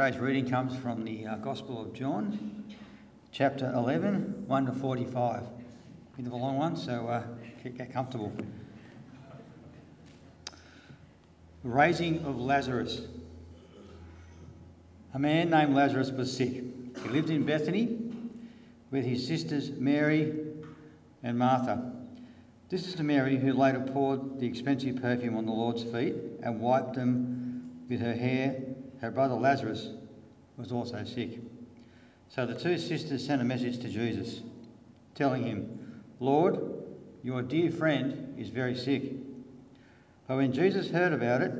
Today's reading comes from the uh, Gospel of John, chapter 11, 1 to 45. Bit of a long one, so uh, get, comfortable. Raising of Lazarus. A man named Lazarus was sick. He lived in Bethany with his sisters Mary and Martha. This is the Mary who later poured the expensive perfume on the Lord's feet and wiped them with her hair. Her brother Lazarus was also sick. So the two sisters sent a message to Jesus, telling him, Lord, your dear friend is very sick. But when Jesus heard about it,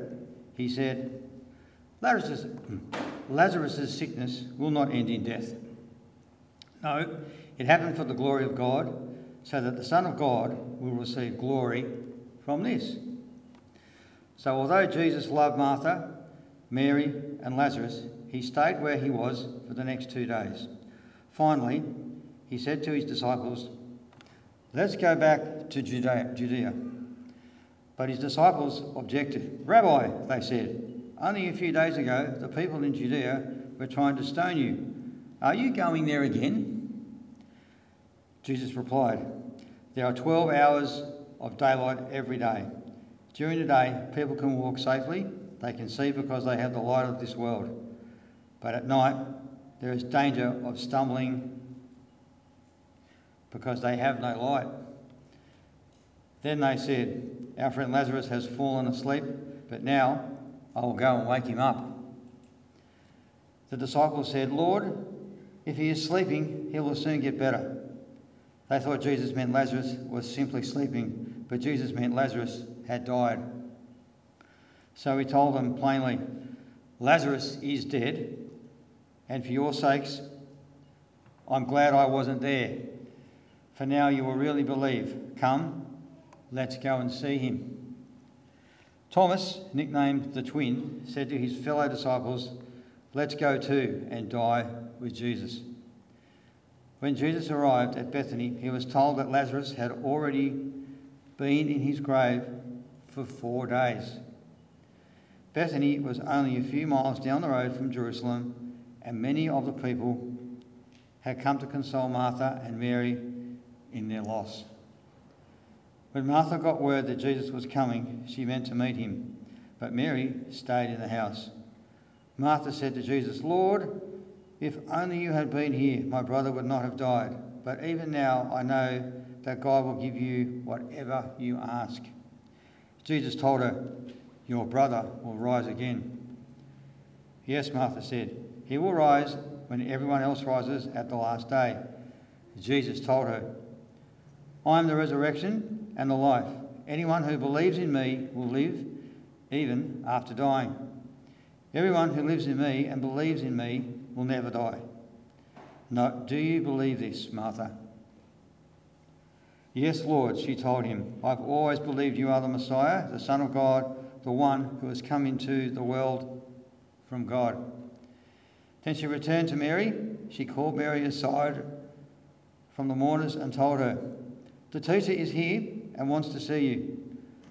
he said, Lazarus' Lazarus' sickness will not end in death. No, it happened for the glory of God, so that the Son of God will receive glory from this. So, although Jesus loved Martha, Mary, and Lazarus, he stayed where he was for the next two days. Finally, he said to his disciples, Let's go back to Judea. But his disciples objected. Rabbi, they said, only a few days ago the people in Judea were trying to stone you. Are you going there again? Jesus replied, There are 12 hours of daylight every day. During the day, people can walk safely, they can see because they have the light of this world. But at night, there is danger of stumbling because they have no light. Then they said, Our friend Lazarus has fallen asleep, but now I will go and wake him up. The disciples said, Lord, if he is sleeping, he will soon get better. They thought Jesus meant Lazarus was simply sleeping, but Jesus meant Lazarus had died. So he told them plainly, Lazarus is dead, and for your sakes, I'm glad I wasn't there. For now you will really believe. Come, let's go and see him. Thomas, nicknamed the twin, said to his fellow disciples, Let's go too and die with Jesus. When Jesus arrived at Bethany, he was told that Lazarus had already been in his grave for four days. Bethany was only a few miles down the road from Jerusalem, and many of the people had come to console Martha and Mary in their loss. When Martha got word that Jesus was coming, she went to meet him, but Mary stayed in the house. Martha said to Jesus, Lord, if only you had been here, my brother would not have died. But even now I know that God will give you whatever you ask. Jesus told her, Your brother will rise again. Yes, Martha said, He will rise when everyone else rises at the last day. Jesus told her, I am the resurrection and the life. Anyone who believes in me will live even after dying. Everyone who lives in me and believes in me will never die. No, do you believe this, Martha? Yes, Lord, she told him. I've always believed you are the Messiah, the Son of God, the one who has come into the world from God. Then she returned to Mary. She called Mary aside from the mourners and told her, The teacher is here and wants to see you.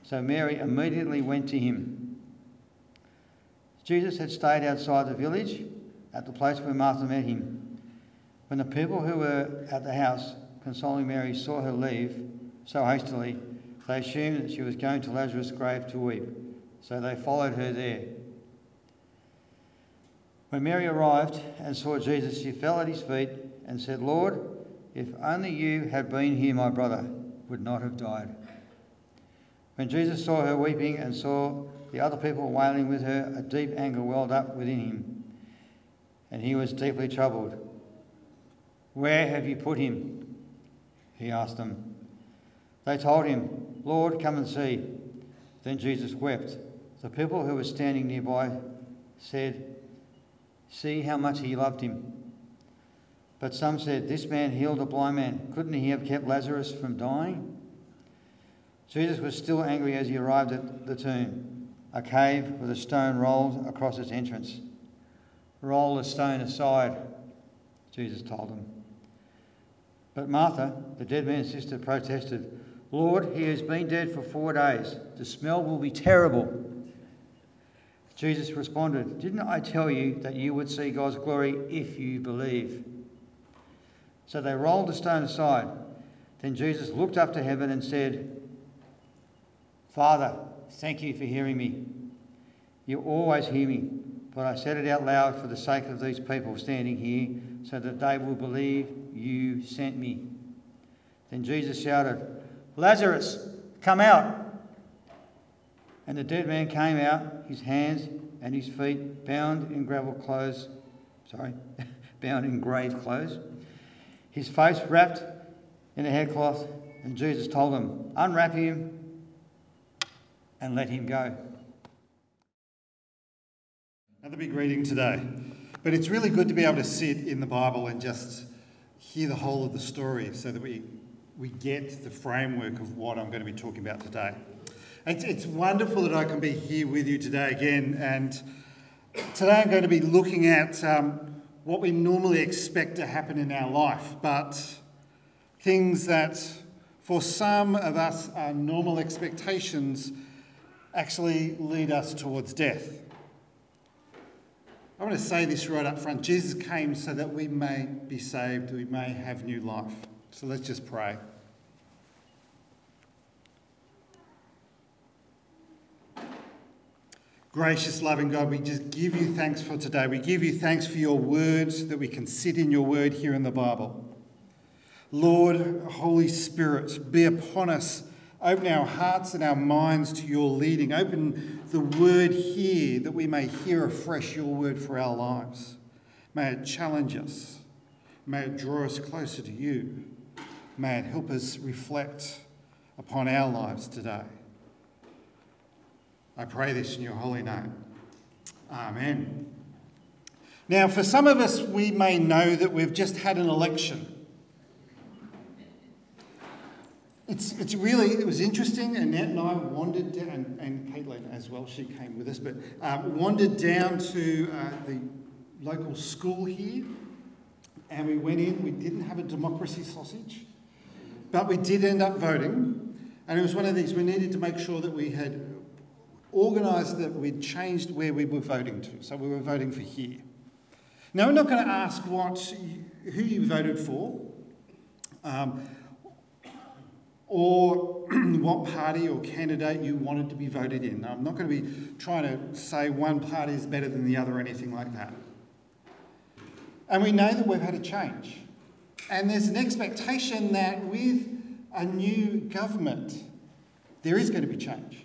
So Mary immediately went to him. Jesus had stayed outside the village at the place where Martha met him. When the people who were at the house consoling Mary saw her leave so hastily, they assumed that she was going to Lazarus' grave to weep. So they followed her there. When Mary arrived and saw Jesus, she fell at his feet and said, Lord, if only you had been here, my brother would not have died. When Jesus saw her weeping and saw the other people wailing with her, a deep anger welled up within him, and he was deeply troubled. Where have you put him? He asked them. They told him, Lord, come and see. Then Jesus wept. The people who were standing nearby said, See how much he loved him. But some said, This man healed a blind man. Couldn't he have kept Lazarus from dying? Jesus was still angry as he arrived at the tomb, a cave with a stone rolled across its entrance. Roll the stone aside, Jesus told them. But Martha, the dead man's sister, protested, Lord, he has been dead for four days. The smell will be terrible. Jesus responded, Didn't I tell you that you would see God's glory if you believe? So they rolled the stone aside. Then Jesus looked up to heaven and said, Father, thank you for hearing me. You always hear me, but I said it out loud for the sake of these people standing here, so that they will believe you sent me. Then Jesus shouted, Lazarus, come out. And the dead man came out, his hands and his feet bound in gravel clothes, sorry, bound in grave clothes, his face wrapped in a headcloth. And Jesus told them, Unwrap him and let him go. Another big reading today. But it's really good to be able to sit in the Bible and just hear the whole of the story so that we, we get the framework of what I'm going to be talking about today. It's, it's wonderful that I can be here with you today again. And today I'm going to be looking at um, what we normally expect to happen in our life, but things that for some of us are normal expectations actually lead us towards death. I want to say this right up front Jesus came so that we may be saved, we may have new life. So let's just pray. Gracious, loving God, we just give you thanks for today. We give you thanks for your words, that we can sit in your word here in the Bible. Lord, Holy Spirit, be upon us. Open our hearts and our minds to your leading. Open the word here that we may hear afresh your word for our lives. May it challenge us. May it draw us closer to you. May it help us reflect upon our lives today. I pray this in your holy name. Amen. Now, for some of us, we may know that we've just had an election. It's, it's really, it was interesting. Annette and I wandered down, and, and Caitlin as well, she came with us, but um, wandered down to uh, the local school here. And we went in, we didn't have a democracy sausage, but we did end up voting. And it was one of these, we needed to make sure that we had organised that we'd changed where we were voting to. So we were voting for here. Now, we're not going to ask what, who you voted for. Um, or what party or candidate you wanted to be voted in. Now, I'm not going to be trying to say one party is better than the other or anything like that. And we know that we've had a change. And there's an expectation that with a new government, there is going to be change.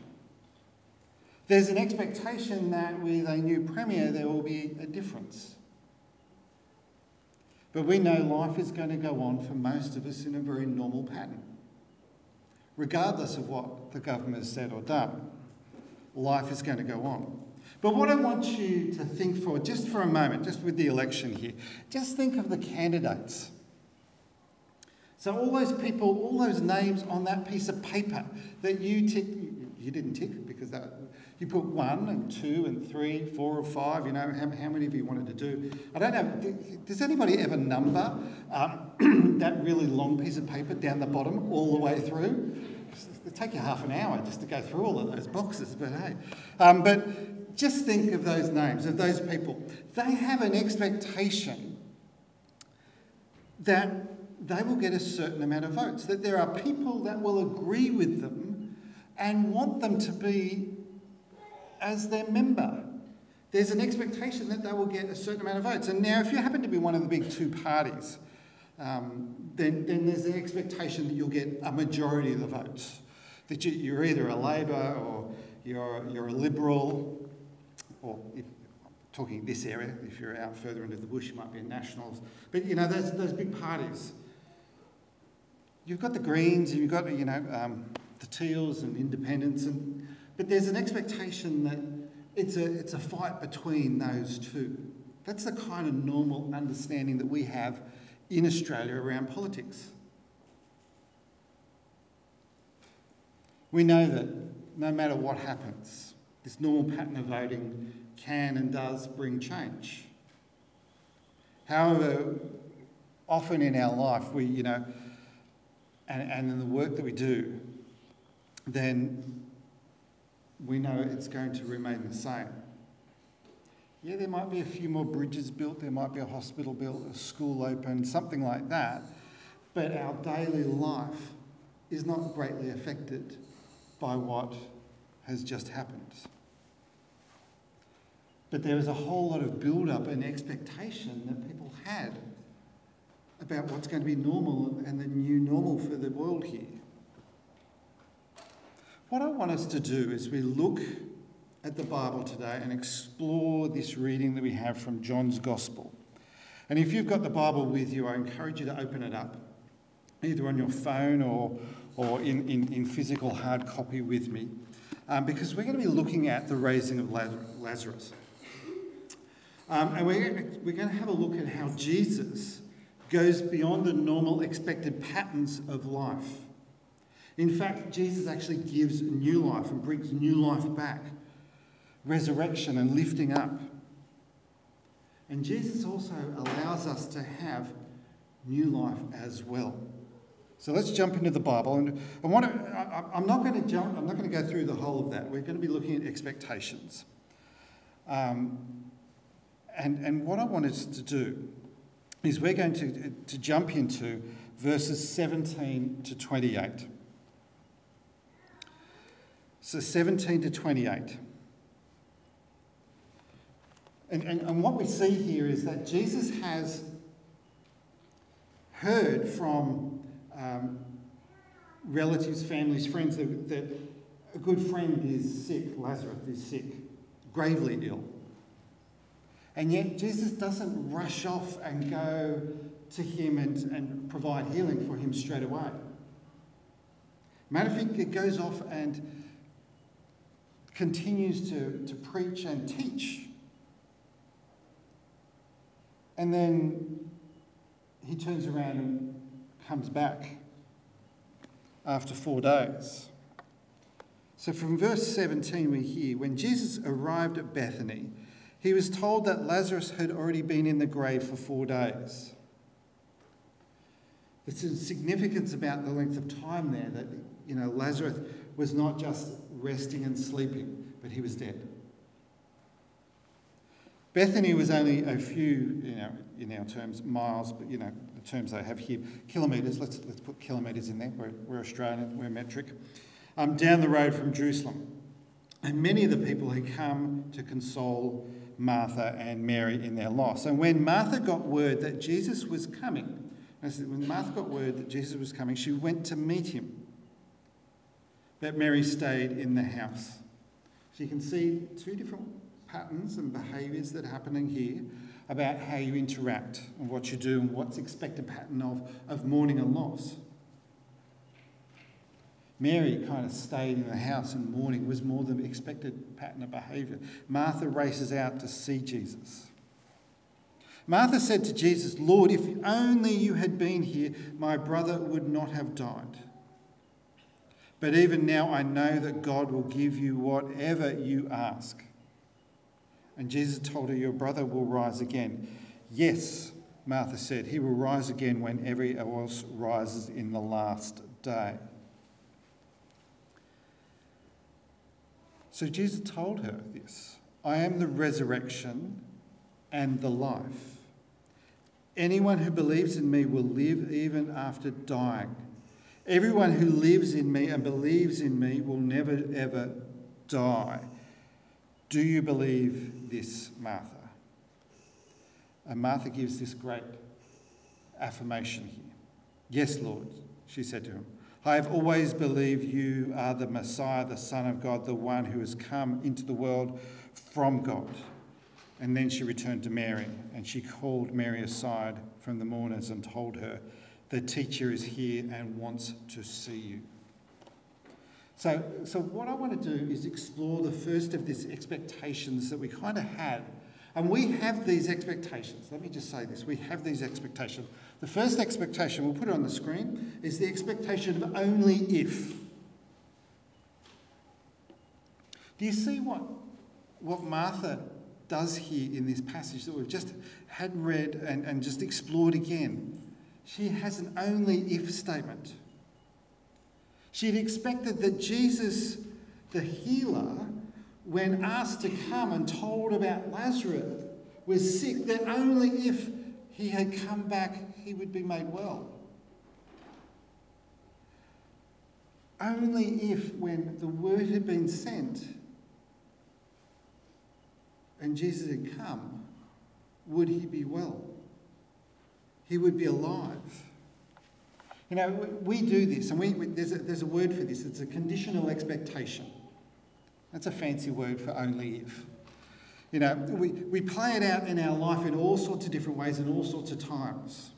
There's an expectation that with a new Premier, there will be a difference. But we know life is going to go on for most of us in a very normal pattern regardless of what the government has said or done. Life is going to go on. But what I want you to think for, just for a moment, just with the election here, just think of the candidates. So, all those people, all those names on that piece of paper that you tick, you didn't tick because that, you put one and two and three, four or five, you know, how, how many of you wanted to do? I don't know, does anybody ever number um, that really long piece of paper down the bottom all the way through? It'd take you half an hour just to go through all of those boxes, but hey. Um, but just think of those names, of those people. They have an expectation that they will get a certain amount of votes, that there are people that will agree with them and want them to be as their member. There's an expectation that they will get a certain amount of votes. And now, if you happen to be one of the big two parties, um, then, then there's an expectation that you'll get a majority of the votes. That you, are either a Labor or you're, you're a Liberal, or if, talking this area, if you're out further into the bush, you might be a Nationals. But you know, those, those big parties. You've got the Greens, and you've got you know um, the Teals and Independents, and but there's an expectation that it's a, it's a fight between those two. That's the kind of normal understanding that we have in Australia around politics. We know that no matter what happens, this normal pattern of voting can and does bring change. However, often in our life, we, you know, and, and in the work that we do, then we know it's going to remain the same. Yeah, there might be a few more bridges built, there might be a hospital built, a school opened, something like that. But our daily life is not greatly affected by what has just happened. But there was a whole lot of build up and expectation that people had about what's going to be normal and the new normal for the world here. What I want us to do is we look at the Bible today and explore this reading that we have from John's Gospel. And if you've got the Bible with you, I encourage you to open it up, either on your phone or, or in, in, in physical hard copy with me, um, because we're going to be looking at the raising of Lazarus. Um, and we're, we're going to have a look at how Jesus goes beyond the normal expected patterns of life. In fact, Jesus actually gives new life and brings new life back, resurrection and lifting up. And Jesus also allows us to have new life as well. So let's jump into the Bible. And I want to, I, am not going to jump, I'm not going to go through the whole of that. We're going to be looking at expectations. Um, and, and what I want us to do is we're going to, to jump into verses 17 to 28. So 17 to 28. And, and, and what we see here is that Jesus has heard from um, relatives, families, friends that, that a good friend is sick, Lazarus is sick, gravely ill. And yet, Jesus doesn't rush off and go to him and, and provide healing for him straight away. Matter of fact, it goes off and continues to, to preach and teach. And then he turns around and comes back after four days. So from verse 17, we hear when Jesus arrived at Bethany, he was told that Lazarus had already been in the grave for four days. There's a significance about the length of time there that, you know, Lazarus was not just resting and sleeping, but he was dead. Bethany was only a few, you know, in our terms, miles, but you know, the terms they have here, kilometres, let's, let's put kilometres in there, we're, we're Australian, we're metric, um, down the road from Jerusalem. And many of the people had come to console Martha and Mary in their loss. And when Martha got word that Jesus was coming, when Martha got word that Jesus was coming, she went to meet him. But Mary stayed in the house. So you can see two different patterns and behaviours that are happening here about how you interact and what you do and what's expected pattern of, of mourning and loss. Mary kind of stayed in the house and mourning was more than expected pattern of behaviour. Martha races out to see Jesus. Martha said to Jesus, Lord, if only you had been here, my brother would not have died. But even now I know that God will give you whatever you ask. And Jesus told her, Your brother will rise again. Yes, Martha said, He will rise again when everyone else rises in the last day. So Jesus told her this I am the resurrection and the life. Anyone who believes in me will live even after dying. Everyone who lives in me and believes in me will never ever die. Do you believe this, Martha? And Martha gives this great affirmation here. Yes, Lord, she said to him. I have always believed you are the Messiah, the Son of God, the one who has come into the world from God. And then she returned to Mary, and she called Mary aside from the mourners and told her, The teacher is here and wants to see you. So, so what I want to do is explore the first of these expectations that we kind of had. And we have these expectations. Let me just say this we have these expectations. The first expectation, we'll put it on the screen, is the expectation of only if. Do you see what, what Martha does here in this passage that we've just had read and, and just explored again? She has an only if statement. She'd expected that Jesus, the healer, when asked to come and told about Lazarus was sick, that only if he had come back he would be made well. Only if, when the word had been sent and Jesus had come, would he be well. He would be alive. You know, we do this, and we, there's, a, there's a word for this. It's a conditional expectation. That's a fancy word for only if. You know, we, we play it out in our life in all sorts of different ways and all sorts of times.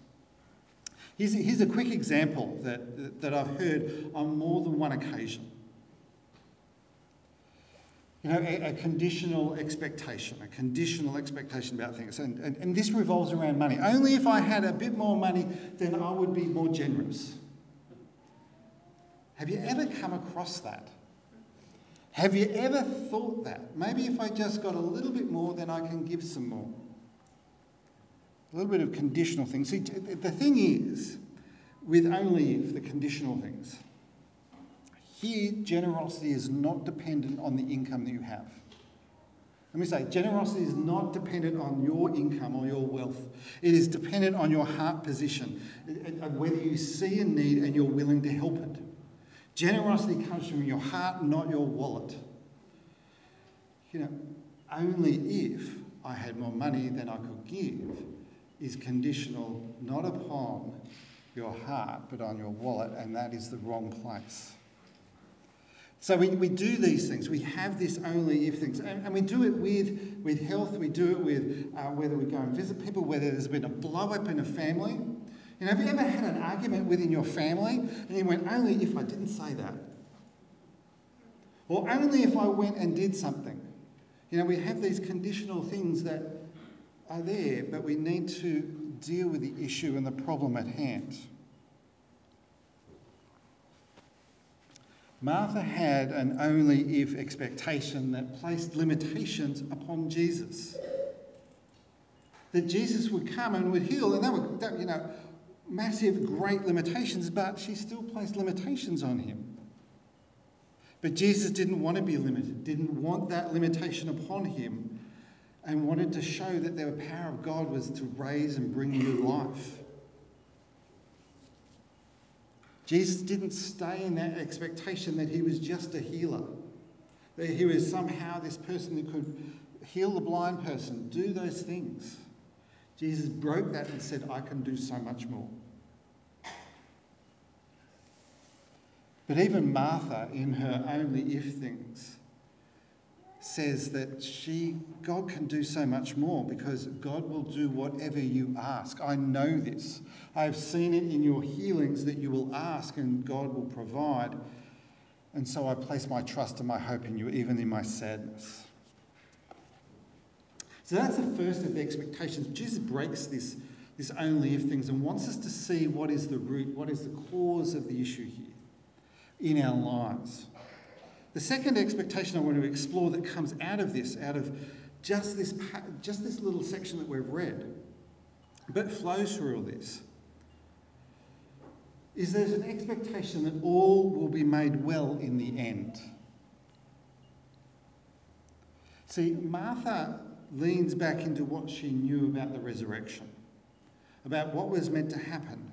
Here's, here's a quick example that, that I've heard on more than one occasion. You know, a, a, conditional expectation, a conditional expectation about things. And, and, and this revolves around money. Only if I had a bit more money, then I would be more generous. Have you ever come across that? Have you ever thought that? Maybe if I just got a little bit more, then I can give some more. A little bit of conditional things. See, the thing is, with only if, the conditional things, here, generosity is not dependent on the income that you have. Let me say, generosity is not dependent on your income or your wealth. It is dependent on your heart position, whether you see a need and you're willing to help it. Generosity comes from your heart, not your wallet. You know, only if I had more money than I could give is conditional not upon your heart but on your wallet, and that is the wrong place. So we, we do these things. We have this only if things. And, and we do it with, with health. We do it with uh, whether we go and visit people, whether there's been a blow up in a family. You know, have you ever had an argument within your family and you went, only if I didn't say that? Or only if I went and did something? You know, we have these conditional things that are there, but we need to deal with the issue and the problem at hand. Martha had an only if expectation that placed limitations upon Jesus. That Jesus would come and would heal, and that were, you know, massive, great limitations, but she still placed limitations on him. But Jesus didn't want to be limited, didn't want that limitation upon him, and wanted to show that the power of God was to raise and bring new life. Jesus didn't stay in that expectation that he was just a healer, that he was somehow this person that could heal the blind person, do those things. Jesus broke that and said, I can do so much more. But even Martha, in her only if things, says that she, God can do so much more because God will do whatever you ask. I know this. I have seen it in your healings that you will ask and God will provide. And so I place my trust and my hope in you, even in my sadness. So that's the first of the expectations. Jesus breaks this, this only if things and wants us to see what is the root, what is the cause of the issue here in our lives. The second expectation I want to explore that comes out of this, out of just this, just this little section that we've read, but flows through all this, is there's an expectation that all will be made well in the end. See, Martha leans back into what she knew about the resurrection, about what was meant to happen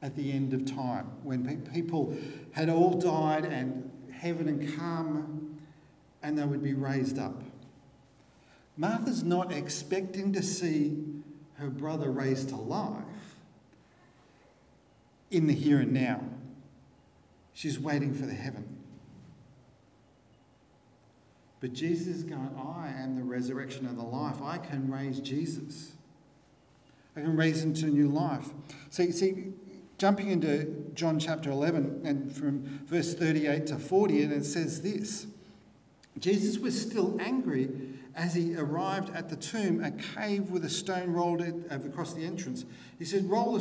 at the end of time when people had all died and heaven and come and they would be raised up. Martha's not expecting to see her brother raised to life in the here and now. She's waiting for the heaven. But Jesus is going, I am the resurrection and the life. I can raise Jesus. I can raise him to new life. So you see, jumping into John chapter 11 and from verse 38 to 40, and it says this Jesus was still angry as he arrived at the tomb, a cave with a stone rolled uh, across the entrance. He said, Roll the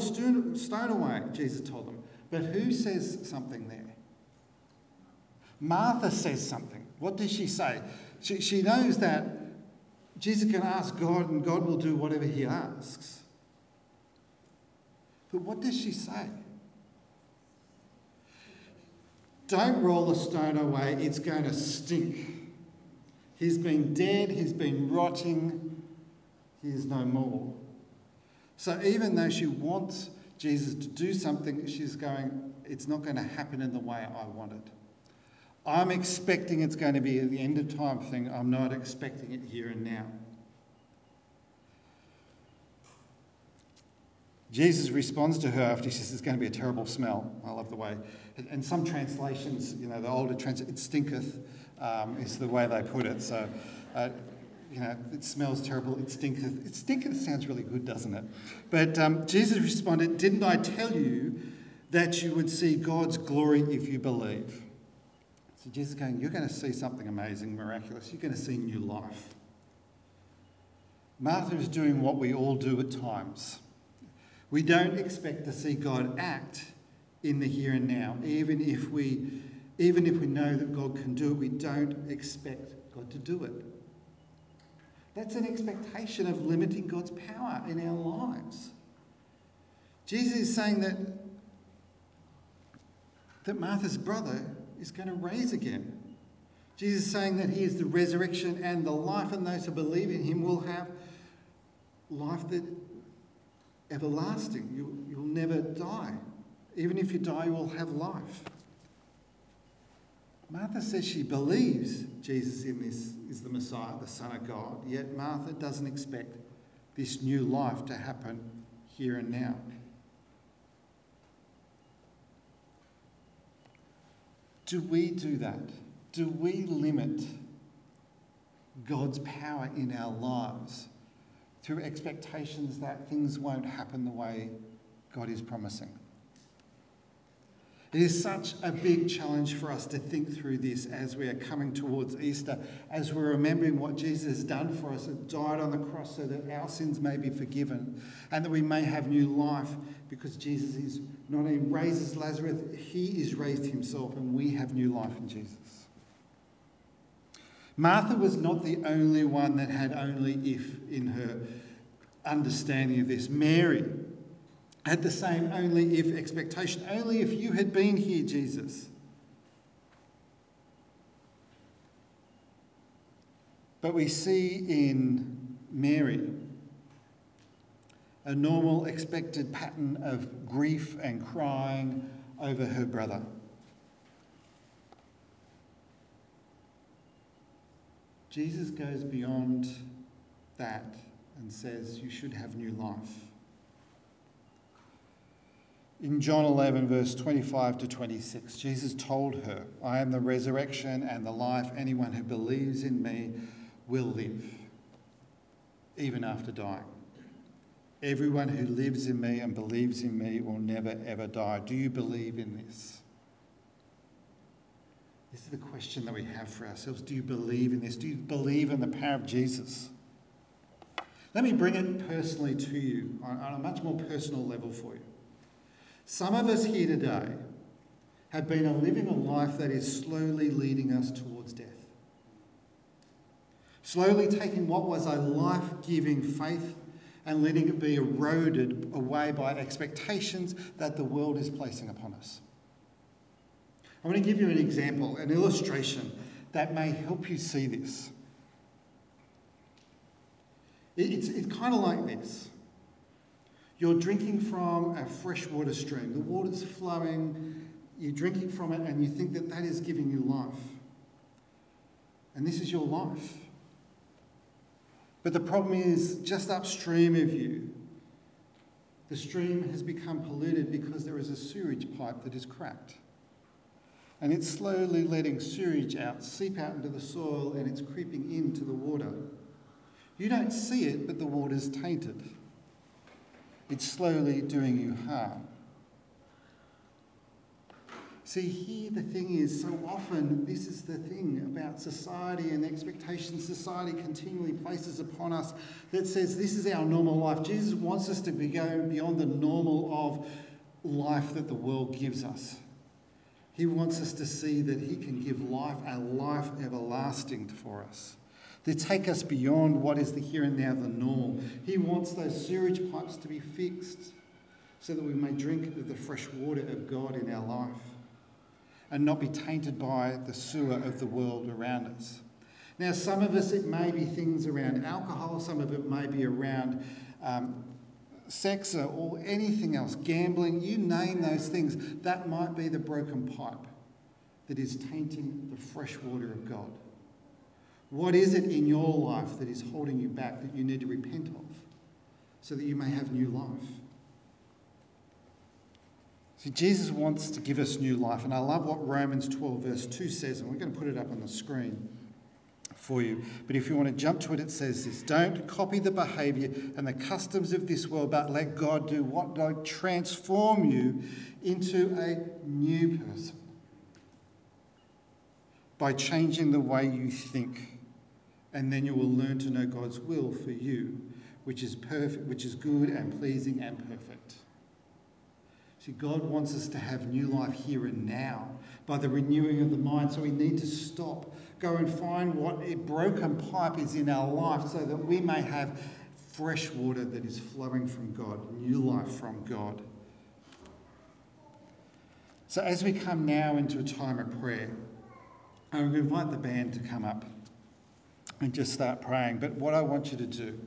stone away, Jesus told them. But who says something there? Martha says something. What does she say? She, she knows that Jesus can ask God and God will do whatever he asks. But what does she say? Don't roll the stone away, it's going to stink. He's been dead, he's been rotting, he is no more. So even though she wants Jesus to do something, she's going, it's not going to happen in the way I want it. I'm expecting it's going to be the end of time thing. I'm not expecting it here and now. Jesus responds to her after she says it's going to be a terrible smell. I love the way. And some translations, you know, the older translation, it stinketh um, is the way they put it. So, uh, you know, it smells terrible, it stinketh. It stinketh sounds really good, doesn't it? But um, Jesus responded, Didn't I tell you that you would see God's glory if you believe? So Jesus is going, You're going to see something amazing, miraculous. You're going to see new life. Martha is doing what we all do at times. We don't expect to see God act in the here and now, even if we, even if we know that God can do it. We don't expect God to do it. That's an expectation of limiting God's power in our lives. Jesus is saying that, that Martha's brother is going to raise again. Jesus is saying that he is the resurrection and the life, and those who believe in him will have life that everlasting. You, you'll never die. Even if you die, you will have life. Martha says she believes Jesus in this is the Messiah, the Son of God, yet Martha doesn't expect this new life to happen here and now. Do we do that? Do we limit God's power in our lives through expectations that things won't happen the way God is promising? It is such a big challenge for us to think through this as we are coming towards Easter, as we're remembering what Jesus has done for us and died on the cross so that our sins may be forgiven and that we may have new life because Jesus is not only raises Lazarus, he is raised himself and we have new life in Jesus. Martha was not the only one that had only if in her understanding of this. Mary had the same only if expectation. Only if you had been here, Jesus. But we see in Mary a normal expected pattern of grief and crying over her brother. Jesus goes beyond that and says, You should have new life in John 11, verse 25 to 26, Jesus told her, I am the resurrection and the life. Anyone who believes in me will live, even after dying. Everyone who lives in me and believes in me will never ever die. Do you believe in this? This is the question that we have for ourselves. Do you believe in this? Do you believe in the power of Jesus? Let me bring it personally to you on, on a much more personal level for you. Some of us here today have been living a life that is slowly leading us towards death. Slowly taking what was a life giving faith and letting it be eroded away by expectations that the world is placing upon us. I want to give you an example, an illustration that may help you see this. It's, it's kind of like this. You're drinking from a freshwater stream. The water's flowing, you're drinking from it, and you think that that is giving you life. And this is your life. But the problem is, just upstream of you, the stream has become polluted because there is a sewage pipe that is cracked. And it's slowly letting sewage out, seep out into the soil, and it's creeping into the water. You don't see it, but the water's tainted it's slowly doing you harm. See, here the thing is, so often this is the thing about society and the expectations society continually places upon us that says this is our normal life. Jesus wants us to be going beyond the normal of life that the world gives us. He wants us to see that He can give life, a life everlasting for us to take us beyond what is the here and now, the norm. He wants those sewage pipes to be fixed so that we may drink of the fresh water of God in our life and not be tainted by the sewer of the world around us. Now, some of us, it may be things around alcohol, some of it may be around um, sex or, anything else, gambling, you name those things. That might be the broken pipe that is tainting the fresh water of God. What is it in your life that is holding you back that you need to repent of so that you may have new life? See, Jesus wants to give us new life, and I love what Romans 12, verse 2 says, and we're going to put it up on the screen for you. But if you want to jump to it, it says this Don't copy the behavior and the customs of this world, but let God do what? God transform you into a new person by changing the way you think. And then you will learn to know God's will for you, which is perfect, which is good and pleasing and perfect. See, God wants us to have new life here and now by the renewing of the mind. So we need to stop, go and find what a broken pipe is in our life so that we may have fresh water that is flowing from God, new life from God. So as we come now into a time of prayer, I'm going to invite the band to come up and just start praying. But what I want you to do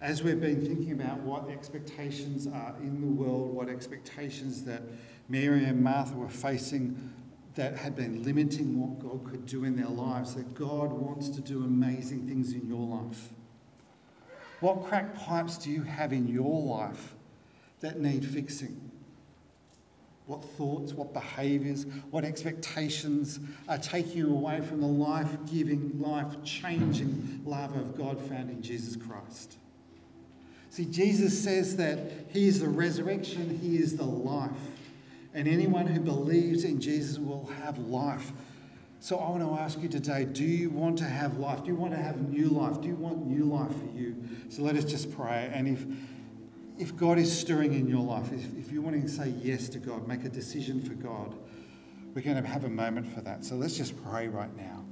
as we've been thinking about what expectations are in the world, what expectations that Mary and Martha were facing that had been limiting what God could do in their lives, that God wants to do amazing things in your life. What cracked pipes do you have in your life that need fixing? What thoughts, what behaviours, what expectations are taking you away from the life giving, life changing love of God found in Jesus Christ? See, Jesus says that He is the resurrection, He is the life. And anyone who believes in Jesus will have life. So I want to ask you today do you want to have life? Do you want to have new life? Do you want new life for you? So let us just pray. And if, if God is stirring in your life, if, if you're wanting to say yes to God, make a decision for God, we're going to have a moment for that. So let's just pray right now.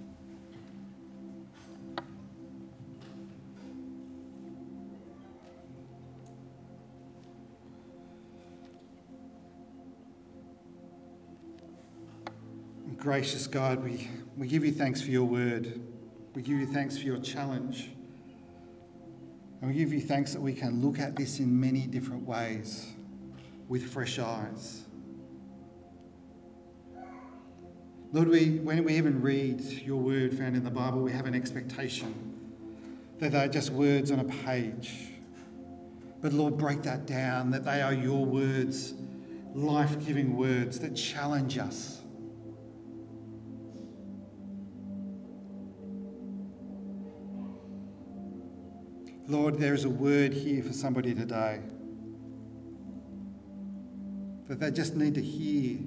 Gracious God, we, we give you thanks for your word. We give you thanks for your challenge. And we give you thanks that we can look at this in many different ways with fresh eyes. Lord, we, when we even read your word found in the Bible, we have an expectation that they're just words on a page. But Lord, break that down, that they are your words, life giving words that challenge us Lord, there is a word here for somebody today that they just need to hear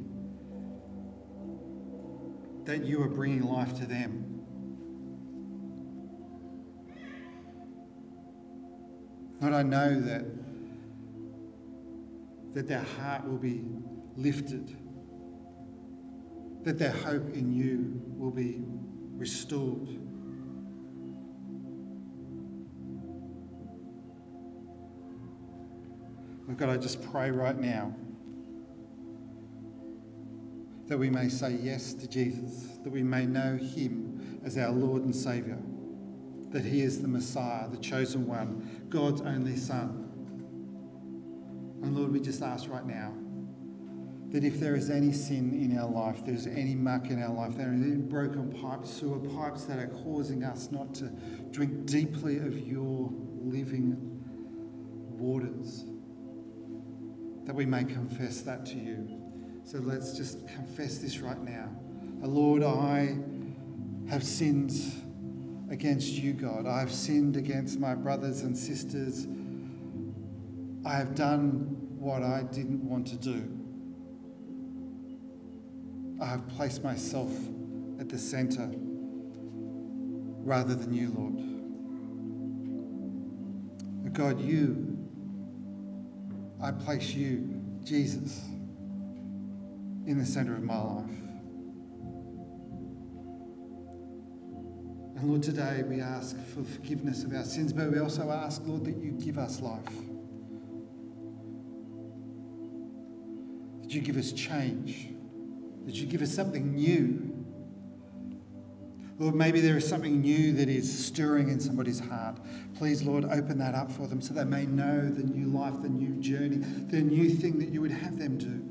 that you are bringing life to them. Lord, I know that, that their heart will be lifted, that their hope in you will be restored. We've got to just pray right now that we may say yes to Jesus, that we may know him as our Lord and Saviour, that he is the Messiah, the chosen one, God's only Son. And Lord, we just ask right now that if there is any sin in our life, there's any muck in our life, there are any broken pipes, sewer pipes that are causing us not to drink deeply of your living waters that we may confess that to you. So let's just confess this right now. Uh, Lord, I have sinned against you, God. I have sinned against my brothers and sisters. I have done what I didn't want to do. I have placed myself at the centre rather than you, Lord. God, you I place you, Jesus, in the center of my life. And Lord, today we ask for forgiveness of our sins, but we also ask, Lord, that you give us life. That you give us change. That you give us something new. Lord, maybe there is something new that is stirring in somebody's heart. Please, Lord, open that up for them so they may know the new life, the new journey, the new thing that you would have them do.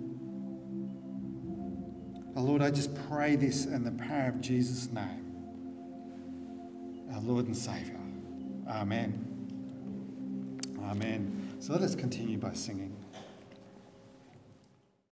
Oh, Lord, I just pray this in the power of Jesus' name, our Lord and Saviour. Amen. Amen. So let us continue by singing.